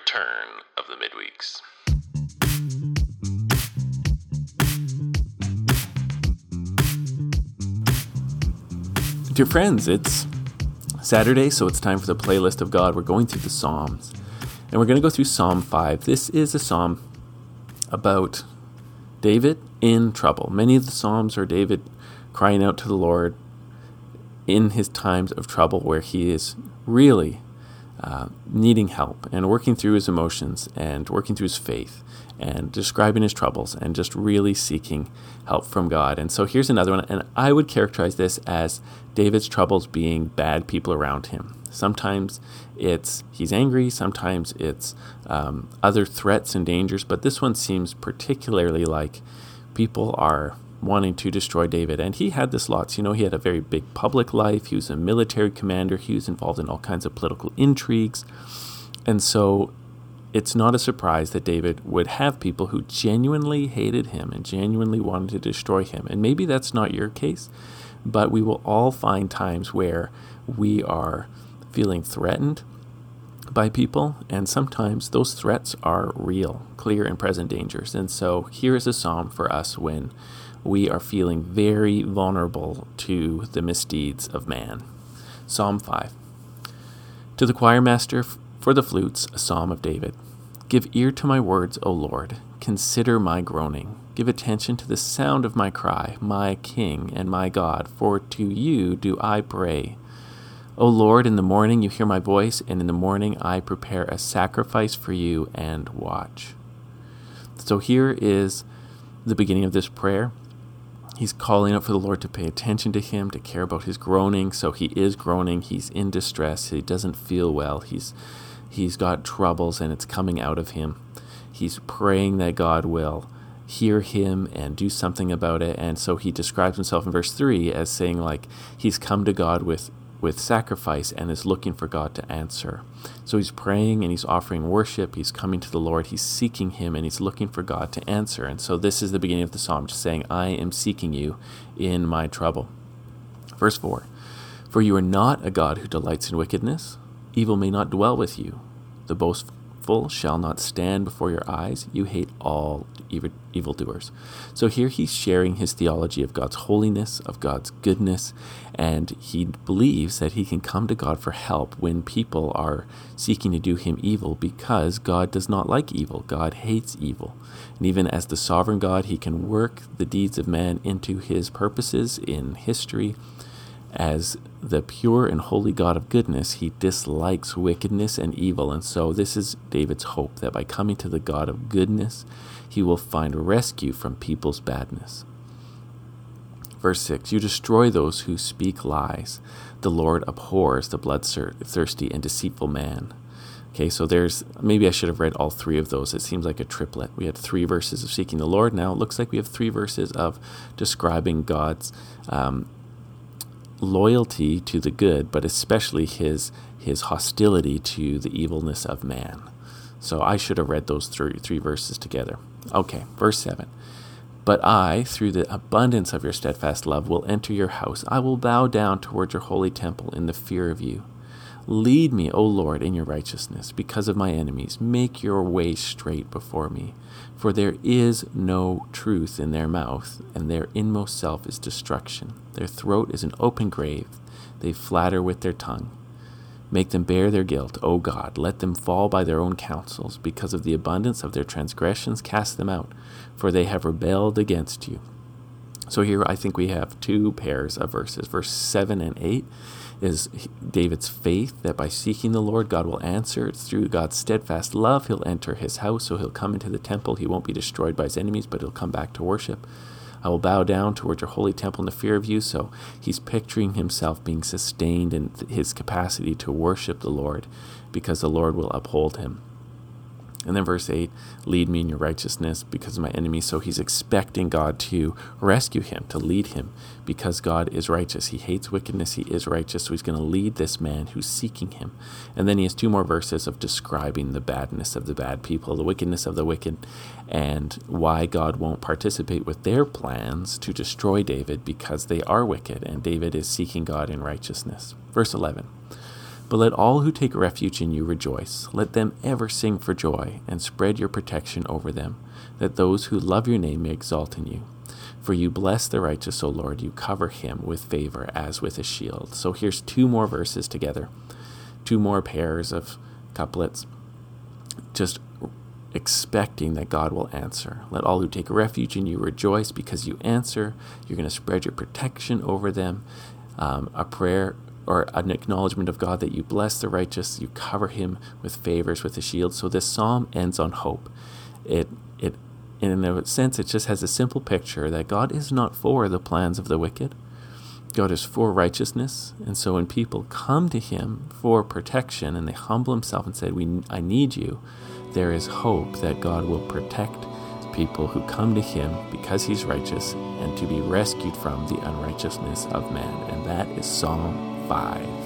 return of the midweeks. Dear friends, it's Saturday, so it's time for the playlist of God. We're going through the Psalms, and we're going to go through Psalm 5. This is a psalm about David in trouble. Many of the Psalms are David crying out to the Lord in his times of trouble where he is really uh, needing help and working through his emotions and working through his faith and describing his troubles and just really seeking help from God. And so here's another one, and I would characterize this as David's troubles being bad people around him. Sometimes it's he's angry, sometimes it's um, other threats and dangers, but this one seems particularly like people are wanting to destroy David. And he had this lots. You know, he had a very big public life. He was a military commander. He was involved in all kinds of political intrigues. And so it's not a surprise that David would have people who genuinely hated him and genuinely wanted to destroy him. And maybe that's not your case, but we will all find times where we are feeling threatened by people, and sometimes those threats are real, clear, and present dangers. And so here is a psalm for us when we are feeling very vulnerable to the misdeeds of man. Psalm 5. To the choir master for the flutes, a psalm of David. Give ear to my words, O Lord. Consider my groaning. Give attention to the sound of my cry, my King and my God, for to you do I pray. O Lord, in the morning you hear my voice, and in the morning I prepare a sacrifice for you and watch. So here is the beginning of this prayer. He's calling out for the Lord to pay attention to him, to care about his groaning. So he is groaning. He's in distress. He doesn't feel well. He's he's got troubles and it's coming out of him. He's praying that God will hear him and do something about it. And so he describes himself in verse 3 as saying, like, he's come to God with with sacrifice and is looking for God to answer. So he's praying and he's offering worship. He's coming to the Lord. He's seeking him and he's looking for God to answer. And so this is the beginning of the psalm, just saying, I am seeking you in my trouble. Verse 4 For you are not a God who delights in wickedness, evil may not dwell with you. The boastful shall not stand before your eyes. You hate all evil, evildoers. So here he's sharing his theology of God's holiness, of God's goodness, and he believes that he can come to God for help when people are seeking to do him evil because God does not like evil. God hates evil. And even as the sovereign God, he can work the deeds of man into his purposes in history. As the pure and holy God of goodness, he dislikes wickedness and evil. And so, this is David's hope that by coming to the God of goodness, he will find rescue from people's badness. Verse 6 You destroy those who speak lies. The Lord abhors the bloodthirsty and deceitful man. Okay, so there's maybe I should have read all three of those. It seems like a triplet. We had three verses of seeking the Lord. Now it looks like we have three verses of describing God's um, loyalty to the good, but especially his his hostility to the evilness of man. So I should have read those three, three verses together. Okay, verse 7. But I, through the abundance of your steadfast love, will enter your house. I will bow down toward your holy temple in the fear of you. Lead me, O Lord, in your righteousness, because of my enemies. Make your way straight before me. For there is no truth in their mouth, and their inmost self is destruction. Their throat is an open grave. They flatter with their tongue. Make them bear their guilt, O God. Let them fall by their own counsels. Because of the abundance of their transgressions, cast them out, for they have rebelled against you. So here I think we have two pairs of verses. Verse 7 and 8 is David's faith that by seeking the Lord, God will answer. It's through God's steadfast love, he'll enter his house, so he'll come into the temple. He won't be destroyed by his enemies, but he'll come back to worship. I will bow down toward your holy temple in the fear of you. So he's picturing himself being sustained in his capacity to worship the Lord because the Lord will uphold him. And then verse 8, lead me in your righteousness because of my enemies. So he's expecting God to rescue him, to lead him because God is righteous. He hates wickedness, he is righteous. So he's going to lead this man who's seeking him. And then he has two more verses of describing the badness of the bad people, the wickedness of the wicked, and why God won't participate with their plans to destroy David because they are wicked and David is seeking God in righteousness. Verse 11. But let all who take refuge in you rejoice. Let them ever sing for joy, and spread your protection over them, that those who love your name may exalt in you. For you bless the righteous, O Lord. You cover him with favor as with a shield. So here's two more verses together, two more pairs of couplets, just expecting that God will answer. Let all who take refuge in you rejoice because you answer. You're going to spread your protection over them. Um, a prayer or an acknowledgement of God that you bless the righteous, you cover him with favors, with a shield. So this psalm ends on hope. It it in a sense it just has a simple picture that God is not for the plans of the wicked. God is for righteousness, and so when people come to Him for protection and they humble Himself and say, "We, I need you," there is hope that God will protect people who come to Him because He's righteous and to be rescued from the unrighteousness of man, and that is Psalm five.